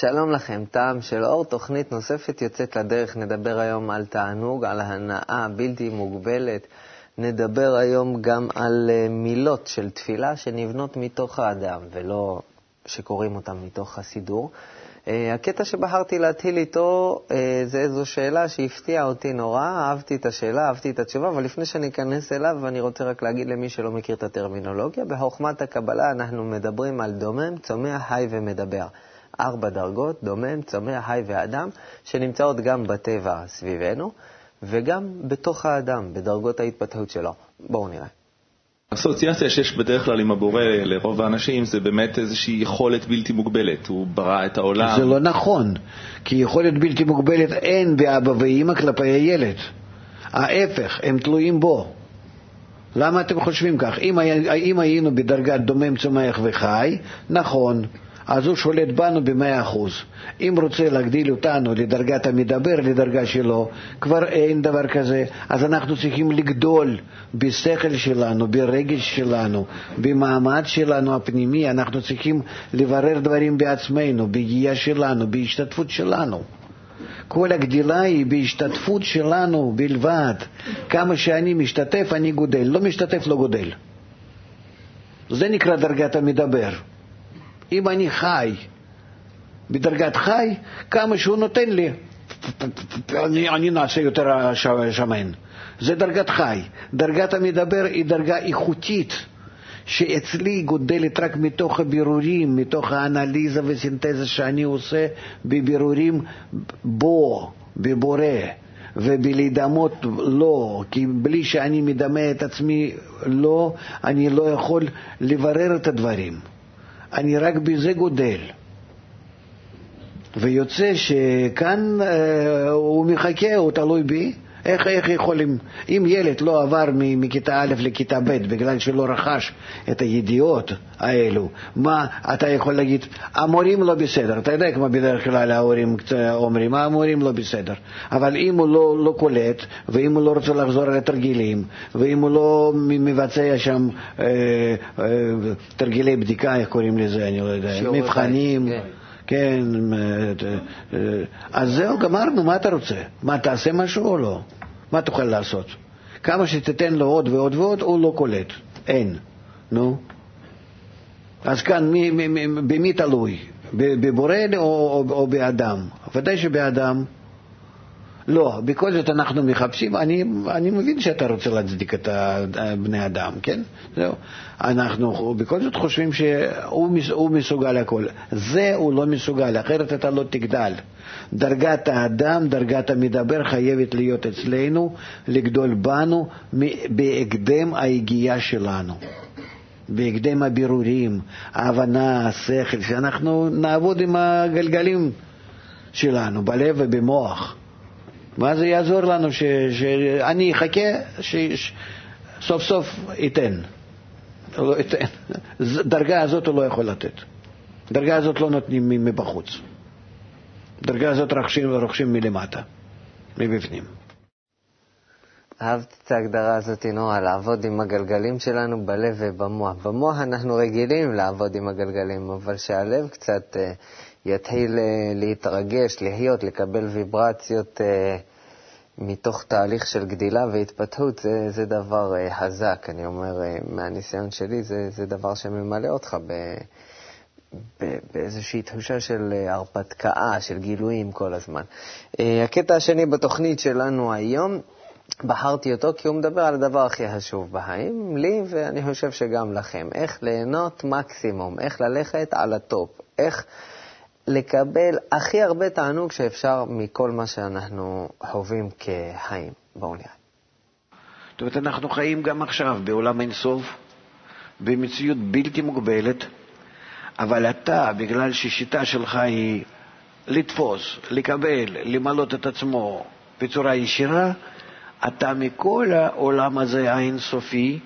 שלום לכם, טעם של אור, תוכנית נוספת יוצאת לדרך. נדבר היום על תענוג, על הנאה בלתי מוגבלת. נדבר היום גם על אה, מילות של תפילה שנבנות מתוך האדם, ולא שקוראים אותן מתוך הסידור. אה, הקטע שבחרתי להתחיל איתו אה, זה איזו שאלה שהפתיעה אותי נורא, אהבתי את השאלה, אהבתי את התשובה, אבל לפני שאני אכנס אליו, אני רוצה רק להגיד למי שלא מכיר את הטרמינולוגיה, בחוכמת הקבלה אנחנו מדברים על דומם, צומח, חי ומדבר. ארבע דרגות, דומם, צומח, חי ואדם, שנמצאות גם בטבע סביבנו וגם בתוך האדם, בדרגות ההתפתחות שלו. בואו נראה. האסוציאציה שיש בדרך כלל עם הבורא לרוב האנשים זה באמת איזושהי יכולת בלתי מוגבלת, הוא ברא את העולם. זה לא נכון, כי יכולת בלתי מוגבלת אין באבא ואימא כלפי הילד. ההפך, הם תלויים בו. למה אתם חושבים כך? אם, אם היינו בדרגת דומם, צומח וחי, נכון, אז הוא שולט בנו במאה אחוז. אם רוצה להגדיל אותנו לדרגת המדבר, לדרגה שלו, כבר אין דבר כזה. אז אנחנו צריכים לגדול בשכל שלנו, ברגש שלנו, במעמד שלנו הפנימי. אנחנו צריכים לברר דברים בעצמנו, בגייה שלנו, בהשתתפות שלנו. כל הגדילה היא בהשתתפות שלנו בלבד. כמה שאני משתתף, אני גודל. לא משתתף, לא גודל. זה נקרא דרגת המדבר. אם אני חי בדרגת חי, כמה שהוא נותן לי, אני, אני נעשה יותר שמן. זה דרגת חי. דרגת המדבר היא דרגה איכותית, שאצלי גודלת רק מתוך הבירורים, מתוך האנליזה וסינתזה שאני עושה בבירורים בו, בבורא. ובלהידמות לא, כי בלי שאני מדמה את עצמי לא, אני לא יכול לברר את הדברים. אני רק בזה גודל. ויוצא שכאן אה, הוא מחכה, הוא תלוי בי. איך, איך יכולים, אם ילד לא עבר מכיתה א' לכיתה ב' בגלל שלא רכש את הידיעות האלו, מה אתה יכול להגיד? המורים לא בסדר. אתה יודע כמו בדרך כלל ההורים אומרים, המורים לא בסדר. אבל אם הוא לא, לא קולט, ואם הוא לא רוצה לחזור על התרגילים, ואם הוא לא מבצע שם אה, אה, תרגילי בדיקה, איך קוראים לזה, אני לא יודע, מבחנים. כן. כן, אה, אז זהו, גמרנו, מה אתה רוצה? מה, תעשה משהו או לא? מה תוכל לעשות? כמה שתיתן לו עוד ועוד ועוד, הוא לא קולט. אין. נו. אז כאן, מי, מי, מי, במי תלוי? בבורא או, או, או באדם? ודאי שבאדם. לא, בכל זאת אנחנו מחפשים, אני, אני מבין שאתה רוצה להצדיק את בני אדם, כן? זהו. אנחנו בכל זאת חושבים שהוא מסוגל הכל. זה הוא לא מסוגל, אחרת אתה לא תגדל. דרגת האדם, דרגת המדבר חייבת להיות אצלנו, לגדול בנו בהקדם היגיעה שלנו. בהקדם הבירורים, ההבנה, השכל, שאנחנו נעבוד עם הגלגלים שלנו, בלב ובמוח. מה זה יעזור לנו שאני אחכה שסוף סוף ייתן? לא ייתן. דרגה הזאת הוא לא יכול לתת. דרגה הזאת לא נותנים מבחוץ. דרגה הזאת רוכשים, רוכשים מלמטה, מבפנים. אהבתי את ההגדרה הזאת נורא, לעבוד עם הגלגלים שלנו בלב ובמוח. במוח אנחנו רגילים לעבוד עם הגלגלים, אבל שהלב קצת uh, יתחיל uh, להתרגש, לחיות, לקבל ויברציות uh, מתוך תהליך של גדילה והתפתחות, זה, זה דבר uh, חזק. אני אומר, מהניסיון שלי, זה, זה דבר שממלא אותך ב... באיזושהי תחושה של אה, הרפתקה, של גילויים כל הזמן. אה, הקטע השני בתוכנית שלנו היום, בחרתי אותו כי הוא מדבר על הדבר הכי חשוב בחיים, לי ואני חושב שגם לכם, איך ליהנות מקסימום, איך ללכת על ה top, איך לקבל הכי הרבה תענוג שאפשר מכל מה שאנחנו חווים כחיים. בואו נראה. זאת אומרת, אנחנו חיים גם עכשיו בעולם אינסוף, במציאות בלתי מוגבלת. אבל אתה, בגלל שהשיטה שלך היא לתפוס, לקבל, למלות את עצמו בצורה ישירה, אתה מכל העולם הזה האינסופי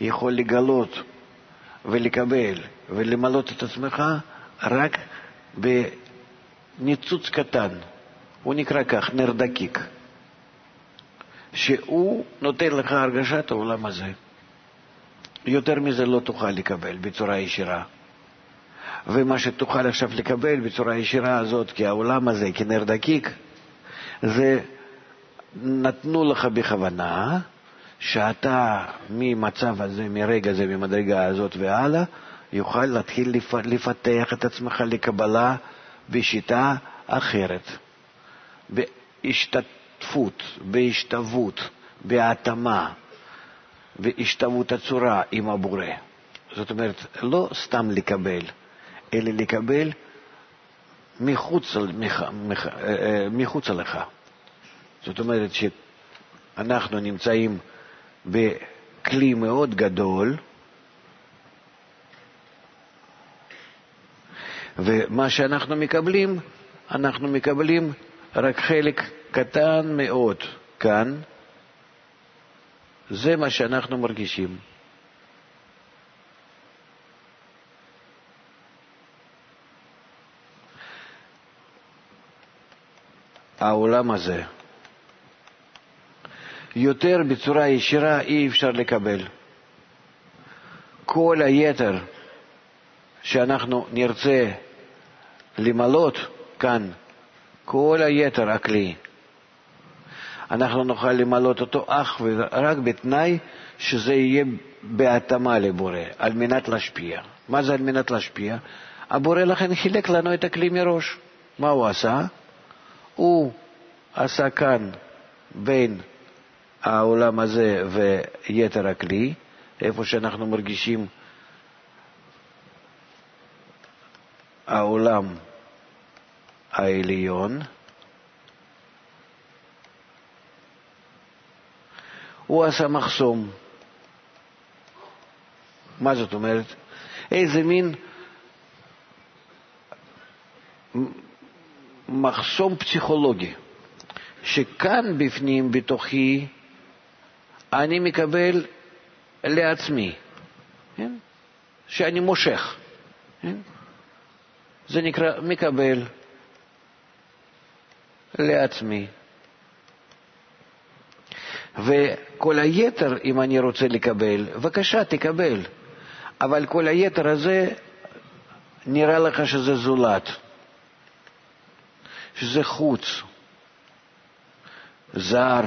יכול לגלות ולקבל ולמלות את עצמך רק בניצוץ קטן. הוא נקרא כך, נר דקיק, שהוא נותן לך הרגשת העולם הזה. יותר מזה לא תוכל לקבל בצורה ישירה. ומה שתוכל עכשיו לקבל בצורה ישירה הזאת, כי העולם הזה, כנר דקיק, זה נתנו לך בכוונה שאתה ממצב הזה, מרגע זה, ממדרגה הזאת והלאה, יוכל להתחיל לפתח את עצמך לקבלה בשיטה אחרת, בהשתתפות, בהשתוות, בהתאמה, בהשתוות הצורה עם הבורא. זאת אומרת, לא סתם לקבל, אלא לקבל מחוץ, מח, מח, אה, אה, מחוץ לך. זאת אומרת שאנחנו נמצאים בכלי מאוד גדול, ומה שאנחנו מקבלים, אנחנו מקבלים רק חלק קטן מאוד כאן. זה מה שאנחנו מרגישים. העולם הזה. יותר בצורה ישירה אי אפשר לקבל. כל היתר שאנחנו נרצה למלות כאן, כל היתר הכלי, אנחנו נוכל למלות אותו אך ורק בתנאי שזה יהיה בהתאמה לבורא, על מנת להשפיע. מה זה על מנת להשפיע? הבורא לכן חילק לנו את הכלי מראש. מה הוא עשה? הוא עשה כאן בין העולם הזה ויתר הכלי, איפה שאנחנו מרגישים העולם העליון, הוא עשה מחסום. מה זאת אומרת? איזה מין מחסום פסיכולוגי, שכאן בפנים, בתוכי, אני מקבל לעצמי, כן? שאני מושך. כן? זה נקרא מקבל לעצמי. וכל היתר, אם אני רוצה לקבל, בבקשה, תקבל. אבל כל היתר הזה, נראה לך שזה זולת. שזה חוץ, זר.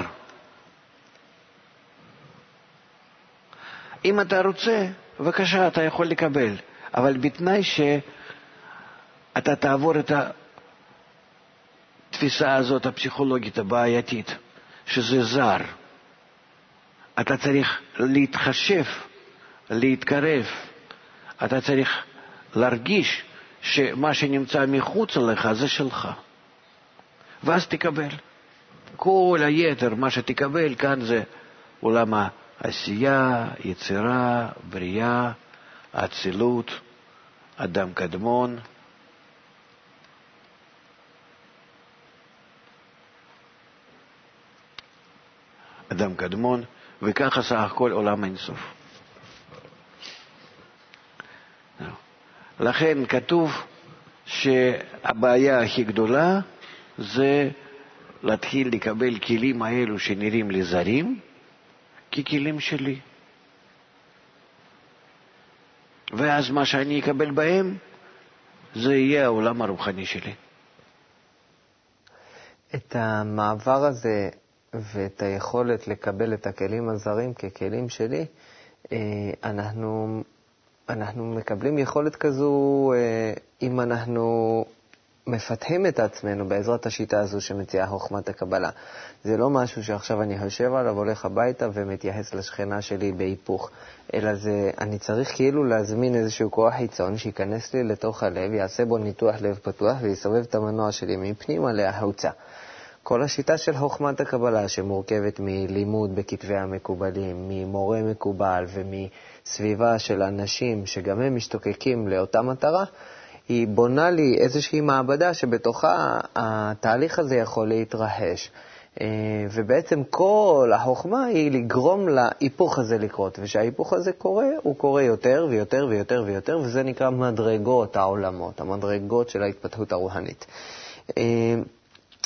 אם אתה רוצה, בבקשה, אתה יכול לקבל, אבל בתנאי שאתה תעבור את התפיסה הזאת, הפסיכולוגית הבעייתית, שזה זר. אתה צריך להתחשב, להתקרב, אתה צריך להרגיש שמה שנמצא מחוץ לך זה שלך. ואז תקבל. כל היתר, מה שתקבל כאן זה עולם העשייה, יצירה, בריאה, אצילות, אדם קדמון. אדם קדמון, וככה סך הכל עולם אינסוף. לכן כתוב שהבעיה הכי גדולה זה להתחיל לקבל כלים האלו שנראים לי זרים ככלים שלי. ואז מה שאני אקבל בהם זה יהיה העולם הרוחני שלי. את המעבר הזה ואת היכולת לקבל את הכלים הזרים ככלים שלי, אה, אנחנו, אנחנו מקבלים יכולת כזו אה, אם אנחנו מפתחים את עצמנו בעזרת השיטה הזו שמציעה חוכמת הקבלה. זה לא משהו שעכשיו אני יושב עליו, הולך הביתה ומתייחס לשכנה שלי בהיפוך, אלא זה, אני צריך כאילו להזמין איזשהו כוח חיצון שייכנס לי לתוך הלב, יעשה בו ניתוח לב פתוח ויסובב את המנוע שלי מפנימה להחוצה. כל השיטה של חוכמת הקבלה, שמורכבת מלימוד בכתבי המקובלים, ממורה מקובל ומסביבה של אנשים שגם הם משתוקקים לאותה מטרה, היא בונה לי איזושהי מעבדה שבתוכה התהליך הזה יכול להתרחש. אה, ובעצם כל החוכמה היא לגרום להיפוך הזה לקרות, וכשההיפוך הזה קורה, הוא קורה יותר ויותר ויותר ויותר, וזה נקרא מדרגות העולמות, המדרגות של ההתפתחות הרוחנית.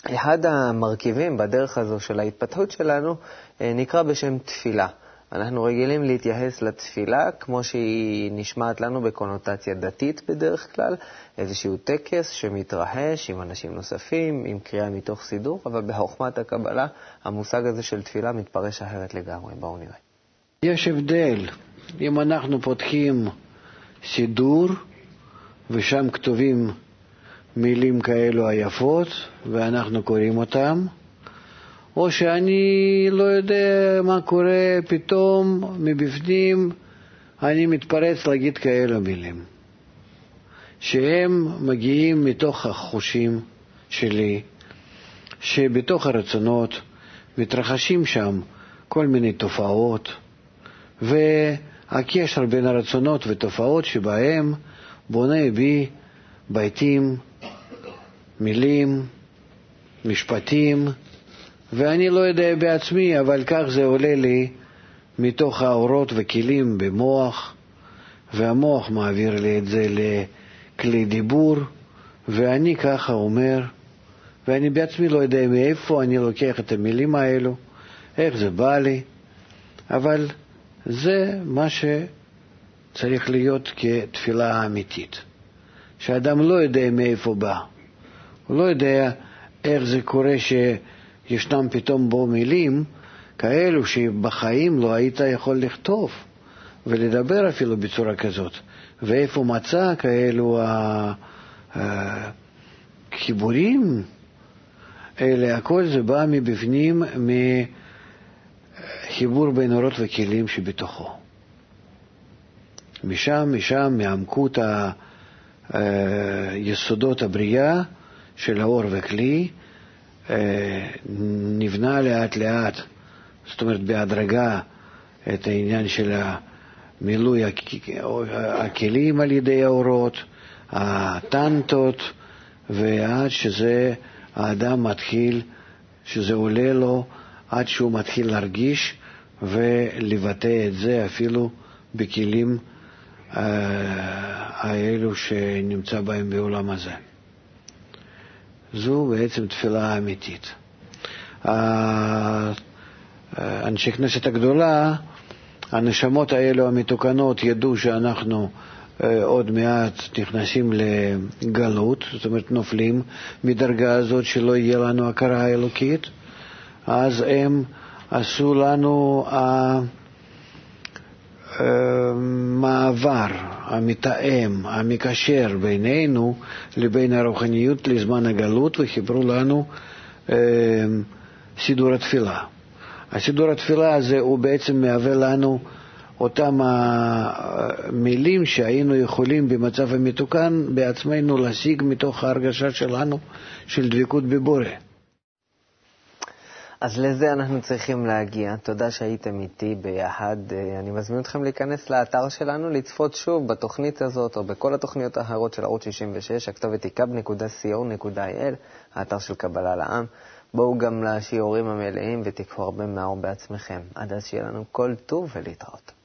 אחד המרכיבים בדרך הזו של ההתפתחות שלנו אה, נקרא בשם תפילה. אנחנו רגילים להתייחס לתפילה כמו שהיא נשמעת לנו בקונוטציה דתית בדרך כלל, איזשהו טקס שמתרחש עם אנשים נוספים, עם קריאה מתוך סידור, אבל בחוכמת הקבלה המושג הזה של תפילה מתפרש אחרת לגמרי. בואו נראה. יש הבדל. אם אנחנו פותחים סידור ושם כתובים מילים כאלו היפות ואנחנו קוראים אותם, או שאני לא יודע מה קורה, פתאום מבפנים אני מתפרץ להגיד כאלו מילים, שהם מגיעים מתוך החושים שלי, שבתוך הרצונות מתרחשים שם כל מיני תופעות, והקשר בין הרצונות ותופעות שבהם בונה בי ביתים, מילים, משפטים, ואני לא יודע בעצמי, אבל כך זה עולה לי מתוך האורות וכלים במוח, והמוח מעביר לי את זה לכלי דיבור, ואני ככה אומר, ואני בעצמי לא יודע מאיפה אני לוקח את המילים האלו, איך זה בא לי, אבל זה מה שצריך להיות כתפילה אמיתית, שאדם לא יודע מאיפה בא, הוא לא יודע איך זה קורה ש... ישנם פתאום בו מילים כאלו שבחיים לא היית יכול לכתוב ולדבר אפילו בצורה כזאת. ואיפה מצא כאלו החיבורים אלה, הכל זה בא מבפנים, מחיבור בין אורות וכלים שבתוכו. משם, משם, מעמקות היסודות הבריאה של האור וכלי, נבנה לאט לאט, זאת אומרת בהדרגה, את העניין של מילוי הכלים על ידי האורות, הטנטות, ועד שזה האדם מתחיל, שזה עולה לו, עד שהוא מתחיל להרגיש ולבטא את זה אפילו בכלים האלו שנמצא בהם בעולם הזה. זו בעצם תפילה אמיתית. אנשי כנסת הגדולה, הנשמות האלו המתוקנות ידעו שאנחנו עוד מעט נכנסים לגלות, זאת אומרת נופלים מדרגה הזאת שלא יהיה לנו הכרה האלוקית, אז הם עשו לנו המעבר, המתאם, המקשר בינינו לבין הרוחניות לזמן הגלות וחיברו לנו סידור התפילה. הסידור התפילה הזה הוא בעצם מהווה לנו אותם המילים שהיינו יכולים במצב המתוקן בעצמנו להשיג מתוך ההרגשה שלנו של דבקות בבורא. אז לזה אנחנו צריכים להגיע. תודה שהייתם איתי ביחד. אני מזמין אתכם להיכנס לאתר שלנו, לצפות שוב בתוכנית הזאת או בכל התוכניות האחרות של ערוץ 66. הכתובת היא kub.co.il, האתר של קבלה לעם. בואו גם לשיעורים המלאים ותיקחו הרבה מהאור בעצמכם. עד אז שיהיה לנו כל טוב ולהתראות.